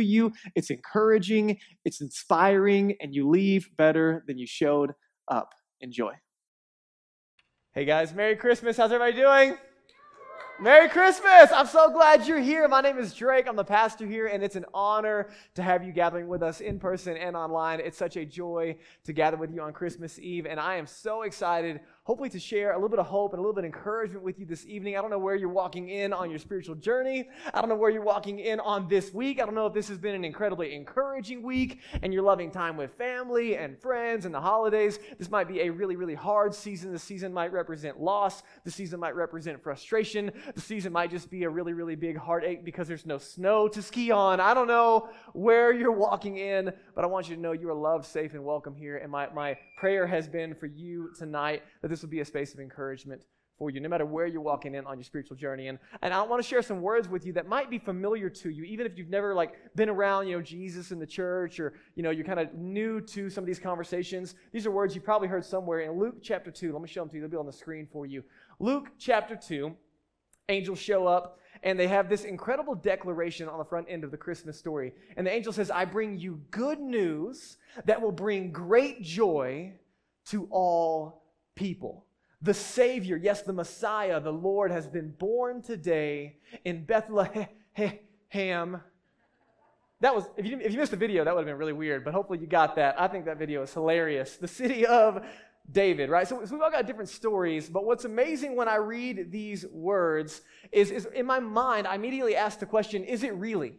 you, it's encouraging, it's inspiring, and you leave better than you showed up. Enjoy. Hey guys, Merry Christmas. How's everybody doing? Merry Christmas! I'm so glad you're here. My name is Drake. I'm the pastor here, and it's an honor to have you gathering with us in person and online. It's such a joy to gather with you on Christmas Eve, and I am so excited hopefully to share a little bit of hope and a little bit of encouragement with you this evening. I don't know where you're walking in on your spiritual journey. I don't know where you're walking in on this week. I don't know if this has been an incredibly encouraging week and you're loving time with family and friends and the holidays. This might be a really, really hard season. The season might represent loss. The season might represent frustration. The season might just be a really, really big heartache because there's no snow to ski on. I don't know where you're walking in, but I want you to know you are loved, safe, and welcome here. And my, my prayer has been for you tonight that this this will be a space of encouragement for you, no matter where you're walking in on your spiritual journey. And, and I want to share some words with you that might be familiar to you, even if you've never like been around, you know, Jesus in the church, or you know, you're kind of new to some of these conversations. These are words you probably heard somewhere in Luke chapter 2. Let me show them to you. They'll be on the screen for you. Luke chapter 2, angels show up and they have this incredible declaration on the front end of the Christmas story. And the angel says, I bring you good news that will bring great joy to all people. The Savior, yes, the Messiah, the Lord, has been born today in Bethlehem. That was, if you, if you missed the video, that would have been really weird, but hopefully you got that. I think that video is hilarious. The city of David, right? So, so, we've all got different stories, but what's amazing when I read these words is, is in my mind, I immediately ask the question is it really?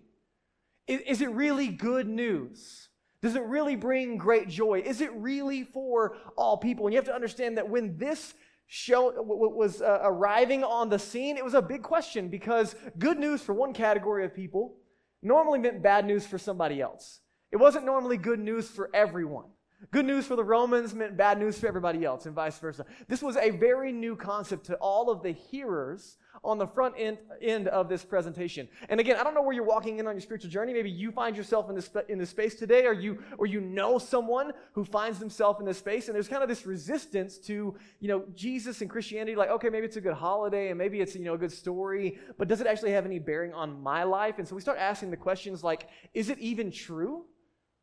Is, is it really good news? Does it really bring great joy? Is it really for all people? And you have to understand that when this show was uh, arriving on the scene, it was a big question because good news for one category of people normally meant bad news for somebody else. It wasn't normally good news for everyone. Good news for the Romans meant bad news for everybody else, and vice versa. This was a very new concept to all of the hearers on the front end, end of this presentation. And again, I don't know where you're walking in on your spiritual journey. Maybe you find yourself in this, in this space today, or you, or you know someone who finds themselves in this space, and there's kind of this resistance to, you know, Jesus and Christianity. Like, okay, maybe it's a good holiday, and maybe it's, you know, a good story, but does it actually have any bearing on my life? And so we start asking the questions like, is it even true?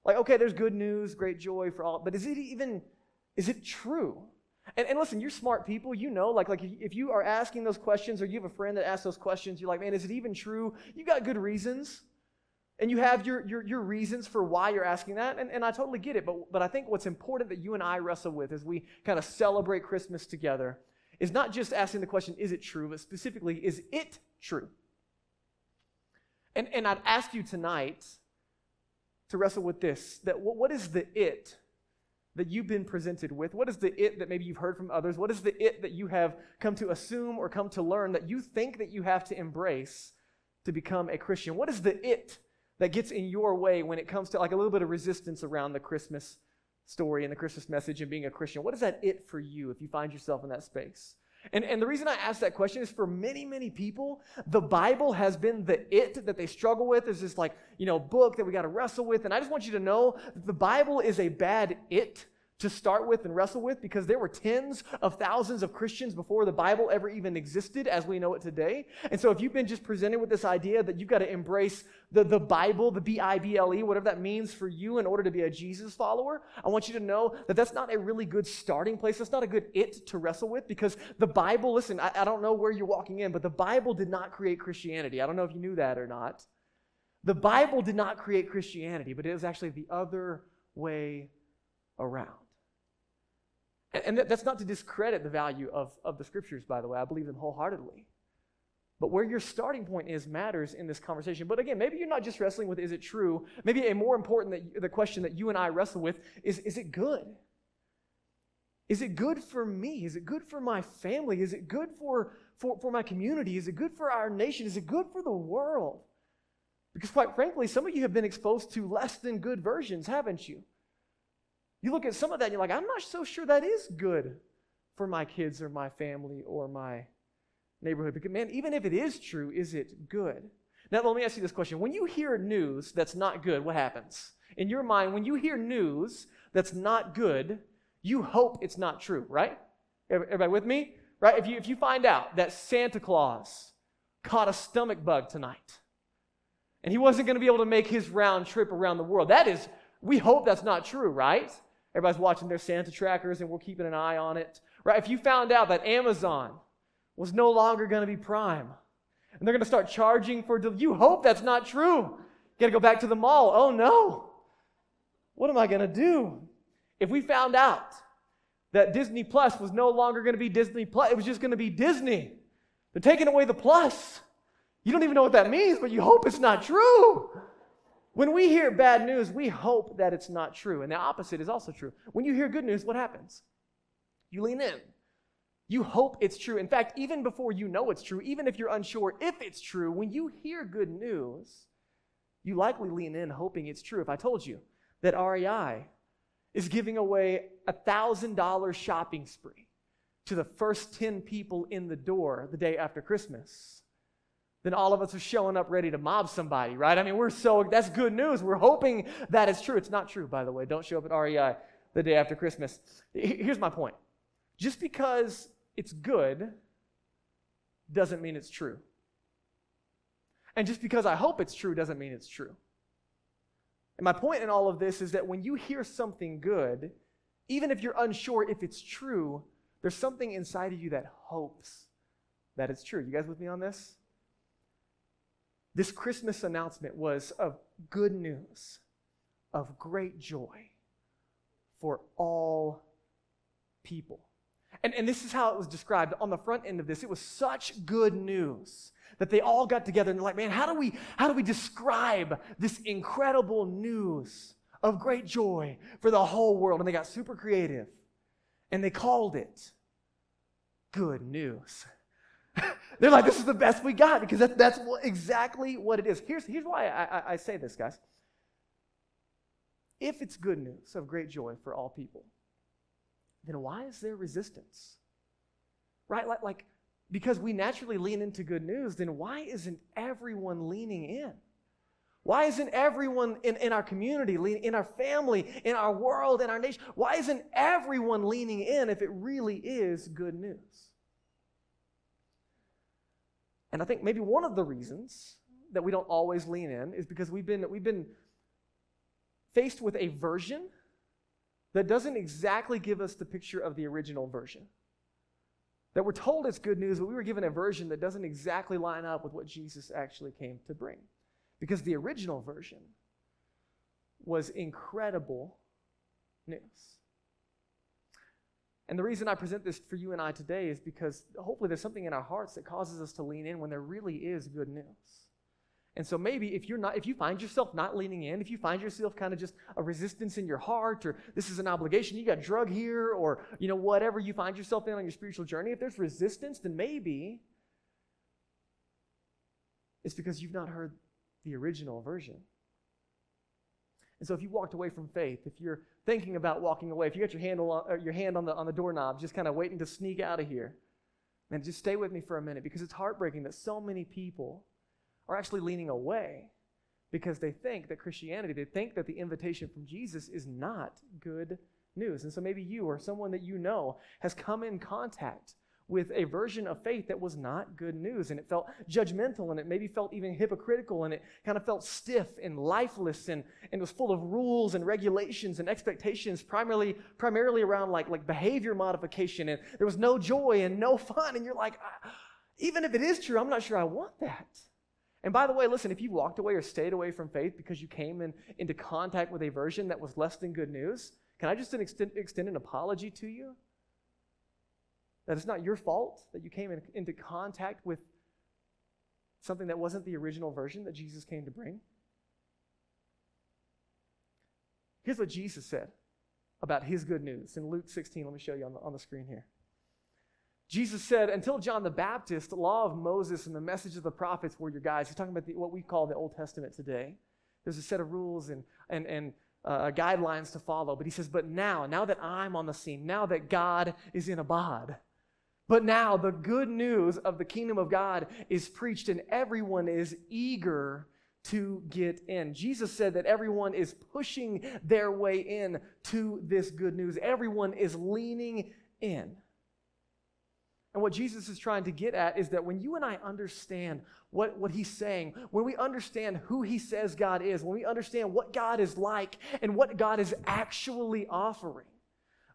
Like, okay, there's good news, great joy for all, but is it even, is it true? And, and listen, you're smart people. You know, like, like if you are asking those questions or you have a friend that asks those questions, you're like, man, is it even true? You got good reasons. And you have your, your, your reasons for why you're asking that. And, and I totally get it. But, but I think what's important that you and I wrestle with as we kind of celebrate Christmas together is not just asking the question, is it true? But specifically, is it true? And, and I'd ask you tonight to wrestle with this that what, is the it that you've been presented with? What is the it that maybe you've heard from others? What is the it that you have come to assume or come to learn that you think that you have to embrace to become a Christian? What is the it that gets in your way when it comes to like a little bit of resistance around the Christmas story and the Christmas message and being a Christian? What is that it for you if you find yourself in that space? And, and the reason I ask that question is for many, many people, the Bible has been the it that they struggle with. There's this like, you know, book that we got to wrestle with. And I just want you to know that the Bible is a bad it to start with and wrestle with because there were tens of thousands of Christians before the Bible ever even existed as we know it today. And so if you've been just presented with this idea that you've got to embrace the, the Bible, the B I B L E, whatever that means for you in order to be a Jesus follower, I want you to know that that's not a really good starting place. That's not a good it to wrestle with because the Bible, listen, I, I don't know where you're walking in, but the Bible did not create Christianity. I don't know if you knew that or not. The Bible did not create Christianity, but it was actually the other way around. And that's not to discredit the value of, of the scriptures, by the way. I believe them wholeheartedly. But where your starting point is matters in this conversation. But again, maybe you're not just wrestling with is it true? Maybe a more important that, the question that you and I wrestle with is is it good? Is it good for me? Is it good for my family? Is it good for, for, for my community? Is it good for our nation? Is it good for the world? Because, quite frankly, some of you have been exposed to less than good versions, haven't you? You look at some of that and you're like, I'm not so sure that is good for my kids or my family or my neighborhood. Because, man, even if it is true, is it good? Now, let me ask you this question. When you hear news that's not good, what happens? In your mind, when you hear news that's not good, you hope it's not true, right? Everybody with me? Right? If you, if you find out that Santa Claus caught a stomach bug tonight and he wasn't going to be able to make his round trip around the world, that is, we hope that's not true, right? Everybody's watching their Santa trackers and we're keeping an eye on it, right? If you found out that Amazon was no longer going to be Prime and they're going to start charging for, you hope that's not true. You got to go back to the mall. Oh no. What am I going to do? If we found out that Disney Plus was no longer going to be Disney Plus, it was just going to be Disney. They're taking away the plus. You don't even know what that means, but you hope it's not true. When we hear bad news, we hope that it's not true. And the opposite is also true. When you hear good news, what happens? You lean in. You hope it's true. In fact, even before you know it's true, even if you're unsure if it's true, when you hear good news, you likely lean in hoping it's true. If I told you that REI is giving away a $1,000 shopping spree to the first 10 people in the door the day after Christmas, then all of us are showing up ready to mob somebody, right? I mean, we're so, that's good news. We're hoping that it's true. It's not true, by the way. Don't show up at REI the day after Christmas. Here's my point just because it's good doesn't mean it's true. And just because I hope it's true doesn't mean it's true. And my point in all of this is that when you hear something good, even if you're unsure if it's true, there's something inside of you that hopes that it's true. You guys with me on this? This Christmas announcement was of good news, of great joy for all people. And, and this is how it was described on the front end of this. It was such good news that they all got together and they're like, man, how do we how do we describe this incredible news of great joy for the whole world? And they got super creative. And they called it good news. they're like, this is the best we got because that, that's exactly what it is. Here's, here's why I, I, I say this, guys. If it's good news of great joy for all people, then why is there resistance? Right? Like, like because we naturally lean into good news, then why isn't everyone leaning in? Why isn't everyone in, in our community, in our family, in our world, in our nation, why isn't everyone leaning in if it really is good news? And I think maybe one of the reasons that we don't always lean in is because we've been, we've been faced with a version that doesn't exactly give us the picture of the original version. That we're told it's good news, but we were given a version that doesn't exactly line up with what Jesus actually came to bring. Because the original version was incredible news. And the reason I present this for you and I today is because hopefully there's something in our hearts that causes us to lean in when there really is good news. And so maybe if you're not, if you find yourself not leaning in, if you find yourself kind of just a resistance in your heart, or this is an obligation, you got drug here, or you know, whatever you find yourself in on your spiritual journey, if there's resistance, then maybe it's because you've not heard the original version. And so if you walked away from faith, if you're thinking about walking away, if you got your hand on, your hand on the on the doorknob, just kind of waiting to sneak out of here, man, just stay with me for a minute because it's heartbreaking that so many people are actually leaning away because they think that Christianity, they think that the invitation from Jesus is not good news. And so maybe you or someone that you know has come in contact with a version of faith that was not good news. And it felt judgmental and it maybe felt even hypocritical and it kind of felt stiff and lifeless and, and was full of rules and regulations and expectations primarily primarily around like, like behavior modification. And there was no joy and no fun. And you're like even if it is true i'm not sure i want that. And by the way, listen, if you walked away or stayed away from faith because you came in, into contact with a version that was less than good news, can I just extend, extend an apology to you? That it's not your fault that you came in, into contact with something that wasn't the original version that Jesus came to bring. Here's what Jesus said about his good news in Luke 16. Let me show you on the, on the screen here. Jesus said, until John the Baptist, the law of Moses and the message of the prophets were your guides. He's talking about the, what we call the Old Testament today. There's a set of rules and, and, and uh, guidelines to follow. But he says, but now, now that I'm on the scene, now that God is in Abad, but now the good news of the kingdom of God is preached and everyone is eager to get in. Jesus said that everyone is pushing their way in to this good news. Everyone is leaning in. And what Jesus is trying to get at is that when you and I understand what, what he's saying, when we understand who he says God is, when we understand what God is like and what God is actually offering,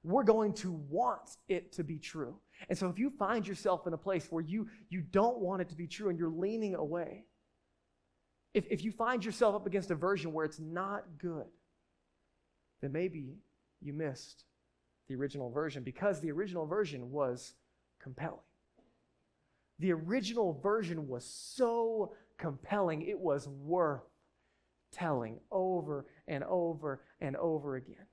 we're going to want it to be true. And so if you find yourself in a place where you, you don't want it to be true and you're leaning away, if, if you find yourself up against a version where it's not good, then maybe you missed the original version because the original version was compelling. The original version was so compelling, it was worth telling over and over and over again.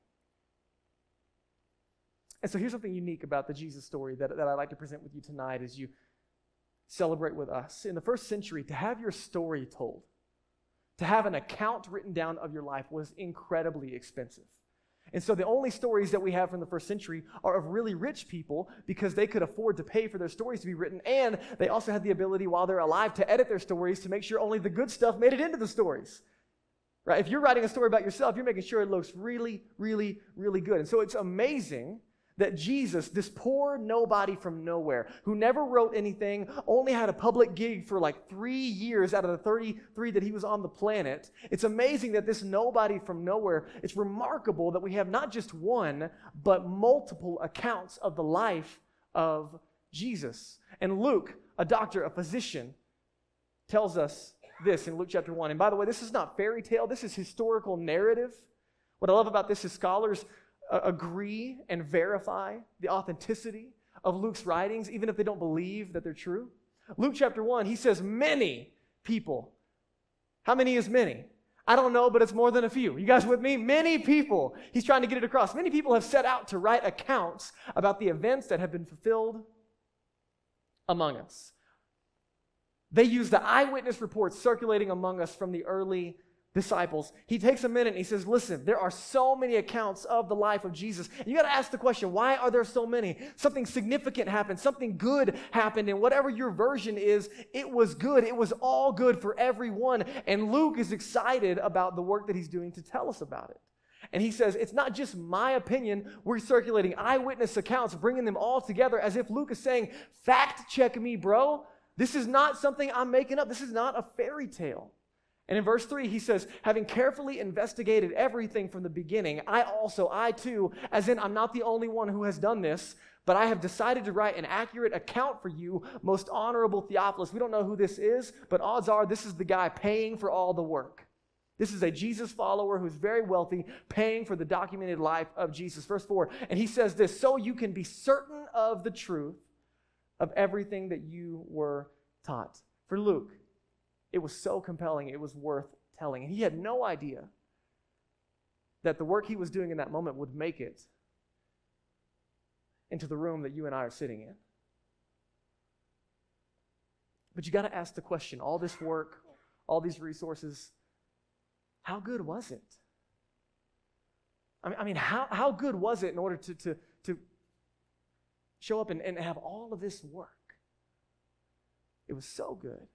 And so here's something unique about the Jesus story that, that I'd like to present with you tonight as you celebrate with us. In the first century, to have your story told, to have an account written down of your life was incredibly expensive. And so the only stories that we have from the first century are of really rich people because they could afford to pay for their stories to be written. And they also had the ability while they're alive to edit their stories to make sure only the good stuff made it into the stories. Right? If you're writing a story about yourself, you're making sure it looks really, really, really good. And so it's amazing that Jesus, this poor nobody from nowhere, who never wrote anything, only had a public gig for like three years out of the 33 that he was on the planet, it's amazing that this nobody from nowhere, it's remarkable that we have not just one, but multiple accounts of the life of Jesus. And Luke, a doctor, a physician, tells us this in Luke chapter 1. And by the way, this is not fairy tale, this is historical narrative. What I love about this is scholars agree and verify the authenticity of Luke's writings, even if they don't believe that they're true. Luke chapter 1, he says, Many people. How many is many? I don't know, but it's more than a few. You guys with me? Many people. He's trying to get it across. Many people have set out to write accounts about the events that have been fulfilled among us. They use the eyewitness reports circulating among us from the early disciples, he takes a minute and he says, Listen, there are so many accounts of the life of Jesus. And you got to ask the question, why are there so many? Something significant happened, something good happened, and whatever your version is, it was good. It was all good for everyone. And Luke is excited about the work that he's doing to tell us about it. And he says, It's not just my opinion. We're circulating eyewitness accounts, bringing them all together as if Luke is saying, Fact check me, bro. This is not something I'm making up. This is not a fairy tale. And in verse 3, he says, having carefully investigated everything from the beginning, I also, I too, as in I'm not the only one who has done this, but I have decided to write an accurate account for you, most honorable Theophilus. We don't know who this is, but odds are this is the guy paying for all the work. This is a Jesus follower who's very wealthy, paying for the documented life of Jesus. Verse 4, and he says this so you can be certain of the truth of everything that you were taught. For Luke, it was so compelling, it was worth telling. And he had no idea that the work he was doing in that moment would make it into the room that you and I are sitting in. But you got to ask the question all this work, all these resources, how good was it? I mean, I mean how, how good was it in order to, to, to show up and, and have all of this work? It was so good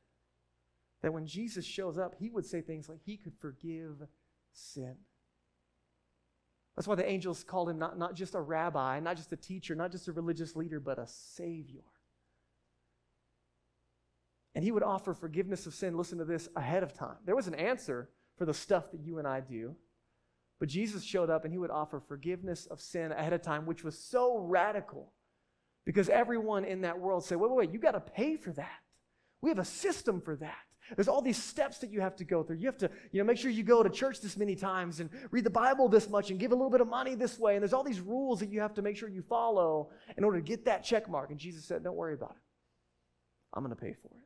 that when Jesus shows up, he would say things like he could forgive sin. That's why the angels called him not, not just a rabbi, not just a teacher, not just a religious leader, but a savior. And he would offer forgiveness of sin, listen to this, ahead of time. There was an answer for the stuff that you and I do. But Jesus showed up and he would offer forgiveness of sin ahead of time, which was so radical because everyone in that world said, wait, wait, wait, you got to pay for that. We have a system for that. There's all these steps that you have to go through. You have to, you know, make sure you go to church this many times and read the Bible this much and give a little bit of money this way. And there's all these rules that you have to make sure you follow in order to get that check mark. And Jesus said, Don't worry about it. I'm going to pay for it.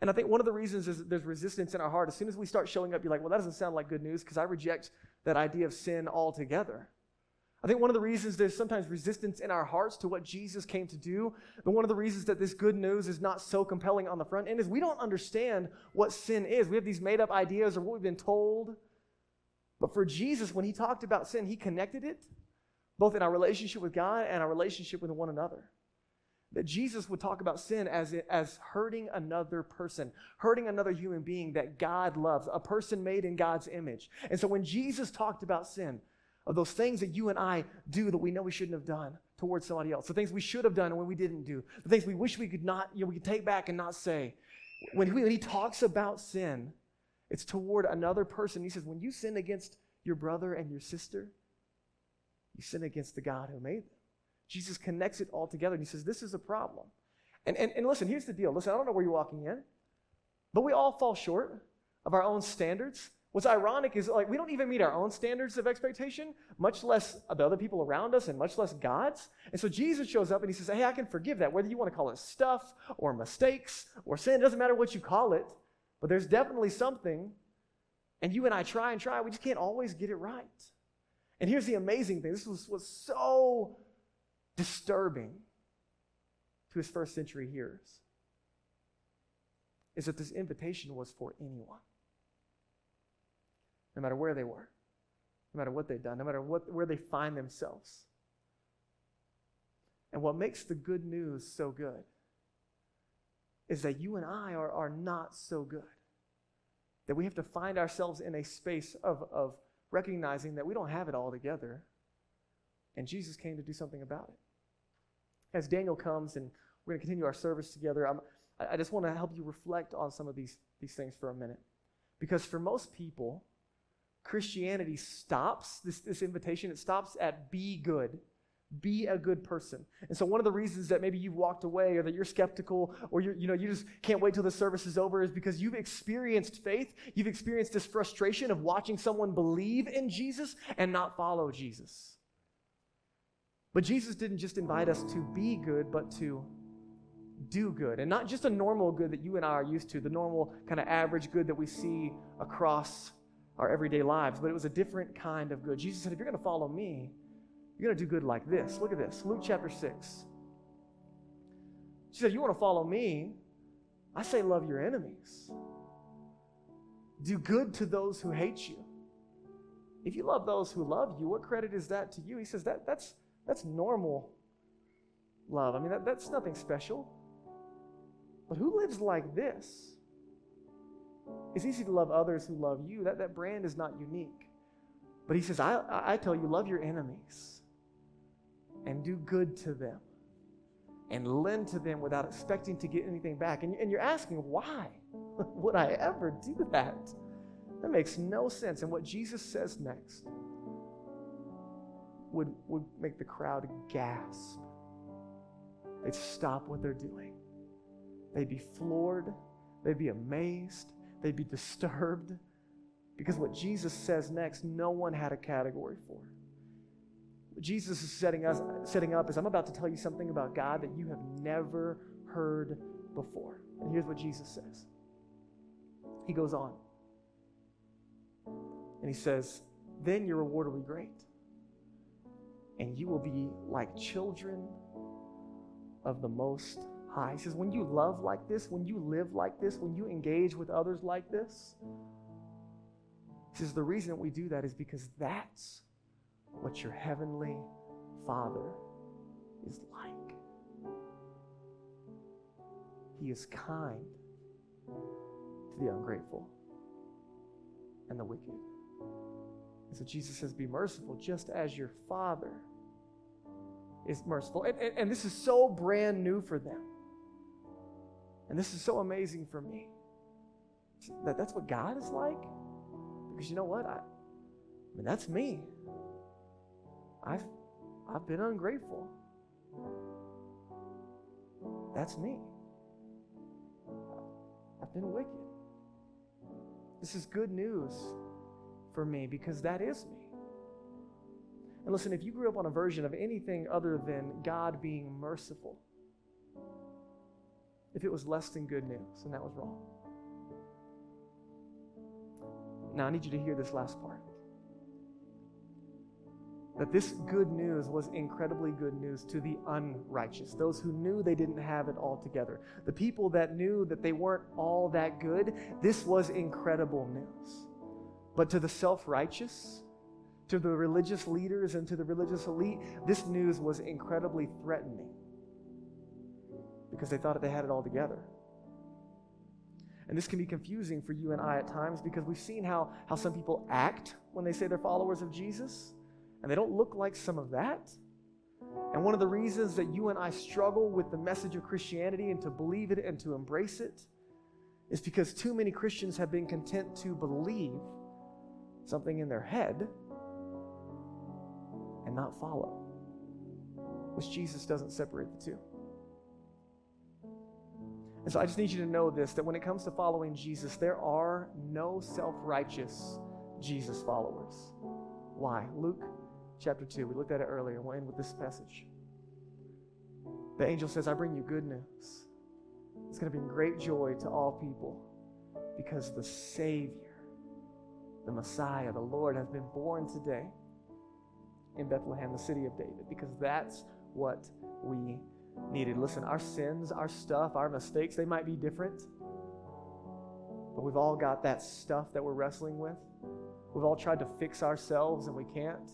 And I think one of the reasons is there's resistance in our heart. As soon as we start showing up, you're like, well, that doesn't sound like good news because I reject that idea of sin altogether. I think one of the reasons there's sometimes resistance in our hearts to what Jesus came to do, but one of the reasons that this good news is not so compelling on the front end is we don't understand what sin is. We have these made up ideas or what we've been told. But for Jesus, when he talked about sin, he connected it both in our relationship with God and our relationship with one another. That Jesus would talk about sin as, as hurting another person, hurting another human being that God loves, a person made in God's image. And so when Jesus talked about sin, of those things that you and I do that we know we shouldn't have done towards somebody else, the things we should have done and when we didn't do, the things we wish we could not, you know, we could take back and not say. When he, when he talks about sin, it's toward another person. He says, when you sin against your brother and your sister, you sin against the God who made them. Jesus connects it all together and he says, This is a problem. And, and, and listen, here's the deal. Listen, I don't know where you're walking in, but we all fall short of our own standards. What's ironic is like we don't even meet our own standards of expectation, much less the other people around us and much less God's. And so Jesus shows up and he says, Hey, I can forgive that. Whether you want to call it stuff or mistakes or sin, it doesn't matter what you call it, but there's definitely something. And you and I try and try, we just can't always get it right. And here's the amazing thing this was, was so disturbing to his first century hearers is that this invitation was for anyone no matter where they were, no matter what they've done, no matter what, where they find themselves. And what makes the good news so good is that you and I are, are not so good. That we have to find ourselves in a space of, of recognizing that we don't have it all together. And Jesus came to do something about it. As Daniel comes and we're going to continue our service together, I'm, I just want to help you reflect on some of these, these things for a minute. Because for most people, Christianity stops, this, this invitation, it stops at be good. Be a good person. And so one of the reasons that maybe you've walked away or that you're skeptical or you're, you know, you just can't wait till the service is over is because you've experienced faith. You've experienced this frustration of watching someone believe in Jesus and not follow Jesus. But Jesus didn't just invite us to be good, but to do good. And not just a normal good that you and I are used to, the normal kind of average good that we see across our everyday lives, but it was a different kind of good. Jesus said, if you're going to follow me, you're going to do good like this. Look at this Luke chapter 6. She said, You want to follow me? I say, love your enemies. Do good to those who hate you. If you love those who love you, what credit is that to you? He says that that's that's normal love. I mean, that, that's nothing special. But who lives like this? It's easy to love others who love you. That, that brand is not unique. But he says, I, I tell you, love your enemies and do good to them and lend to them without expecting to get anything back. And, and you're asking, why would I ever do that? That makes no sense. And what Jesus says next would, would make the crowd gasp. They'd stop what they're doing. They'd be floored. They'd be amazed. They'd be disturbed because what Jesus says next, no one had a category for. What Jesus is setting, us, setting up is I'm about to tell you something about God that you have never heard before. And here's what Jesus says He goes on and he says, Then your reward will be great, and you will be like children of the Most high. He says, when you love like this, when you live like this, when you engage with others like this, he says, the reason we do that is because that's what your heavenly Father is like. He is kind to the ungrateful and the wicked. And so Jesus says, Be merciful just as your Father is merciful. And, and, and this is so brand new for them. And this is so amazing for me. That that's what God is like. Because you know what? I, I mean, that's me. I've I've been ungrateful. That's me. I've been wicked. This is good news for me because that is me. And listen, if you grew up on a version of anything other than God being merciful, if it was less than good news, and that was wrong. Now, I need you to hear this last part. that this good news was incredibly good news to the unrighteous, those who knew they didn't have it all together, the people that knew that they weren't all that good. This was incredible news. But to the self righteous, to the religious leaders, and to the religious elite, this news was incredibly threatening because they thought that they had it all together. And this can be confusing for you and I at times because we've seen how, how some people act when they say they're followers of Jesus and they don't look like some of that. And one of the reasons that you and I struggle with the message of Christianity and to believe it and to embrace it is because too many Christians have been content to believe something in their head and not follow, which Jesus doesn't separate the two. And so I just need you to know this that when it comes to following Jesus, there are no self righteous Jesus followers. Why? Luke chapter 2. We looked at it earlier. We'll end with this passage. The angel says, I bring you good news. It's going to bring great joy to all people because the Savior, the Messiah, the Lord, has been born today in Bethlehem, the city of David, because that's what we needed. Listen, our sins, our stuff, our mistakes, they might be different, but we've all got that stuff that we're wrestling with. We've all tried to fix ourselves and we can't.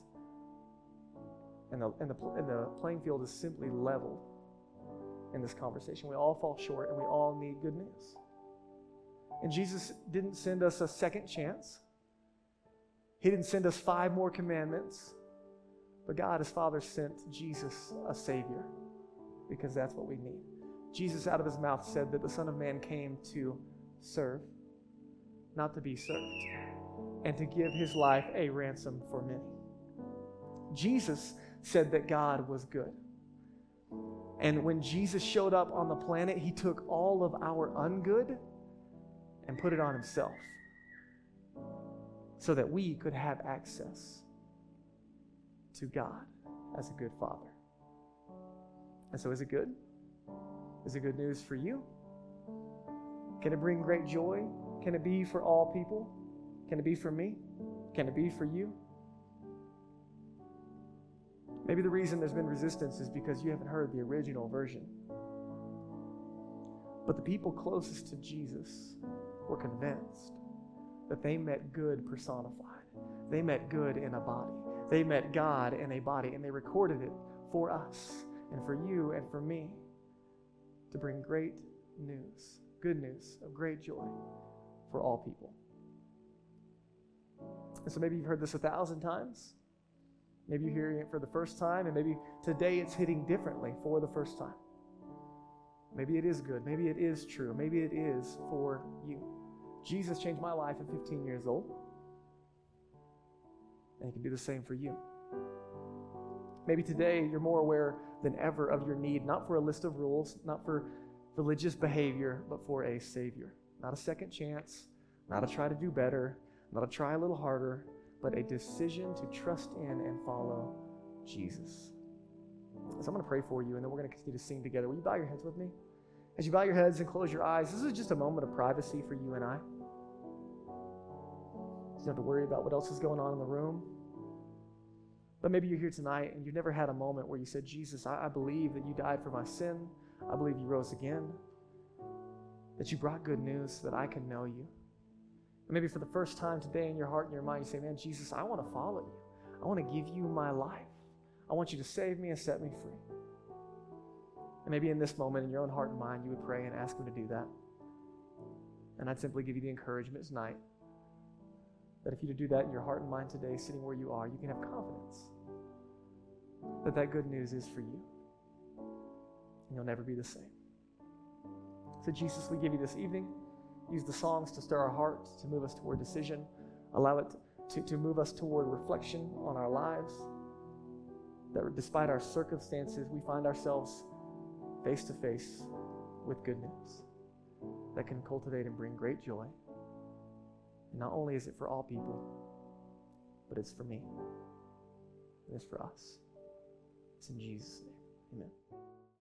And the, and, the, and the playing field is simply leveled in this conversation. We all fall short and we all need good news. And Jesus didn't send us a second chance, He didn't send us five more commandments. But God, His Father, sent Jesus, a Savior, because that's what we need. Jesus, out of His mouth, said that the Son of Man came to serve, not to be served, and to give His life a ransom for many. Jesus said that God was good. And when Jesus showed up on the planet, he took all of our ungood and put it on himself so that we could have access to God as a good father. And so, is it good? Is it good news for you? Can it bring great joy? Can it be for all people? Can it be for me? Can it be for you? Maybe the reason there's been resistance is because you haven't heard the original version. But the people closest to Jesus were convinced that they met good personified. They met good in a body. They met God in a body, and they recorded it for us and for you and for me to bring great news, good news of great joy for all people. And so maybe you've heard this a thousand times. Maybe you're hearing it for the first time, and maybe today it's hitting differently for the first time. Maybe it is good. Maybe it is true. Maybe it is for you. Jesus changed my life at 15 years old, and He can do the same for you. Maybe today you're more aware than ever of your need, not for a list of rules, not for religious behavior, but for a Savior. Not a second chance, not a try to do better, not a try a little harder, but a decision to trust in and follow Jesus. So I'm going to pray for you, and then we're going to continue to sing together. Will you bow your heads with me? As you bow your heads and close your eyes, this is just a moment of privacy for you and I. You don't have to worry about what else is going on in the room. But maybe you're here tonight and you've never had a moment where you said, Jesus, I, I believe that you died for my sin. I believe you rose again. That you brought good news so that I can know you. And maybe for the first time today in your heart and your mind, you say, Man, Jesus, I want to follow you. I want to give you my life. I want you to save me and set me free. And maybe in this moment, in your own heart and mind, you would pray and ask Him to do that. And I'd simply give you the encouragement tonight that if you do that in your heart and mind today, sitting where you are, you can have confidence that that good news is for you. And you'll never be the same. So, Jesus, we give you this evening. Use the songs to stir our hearts, to move us toward decision. Allow it to, to move us toward reflection on our lives. That despite our circumstances, we find ourselves face to face with good news that can cultivate and bring great joy. And not only is it for all people, but it's for me. And it's for us. It's in Jesus' name. Amen.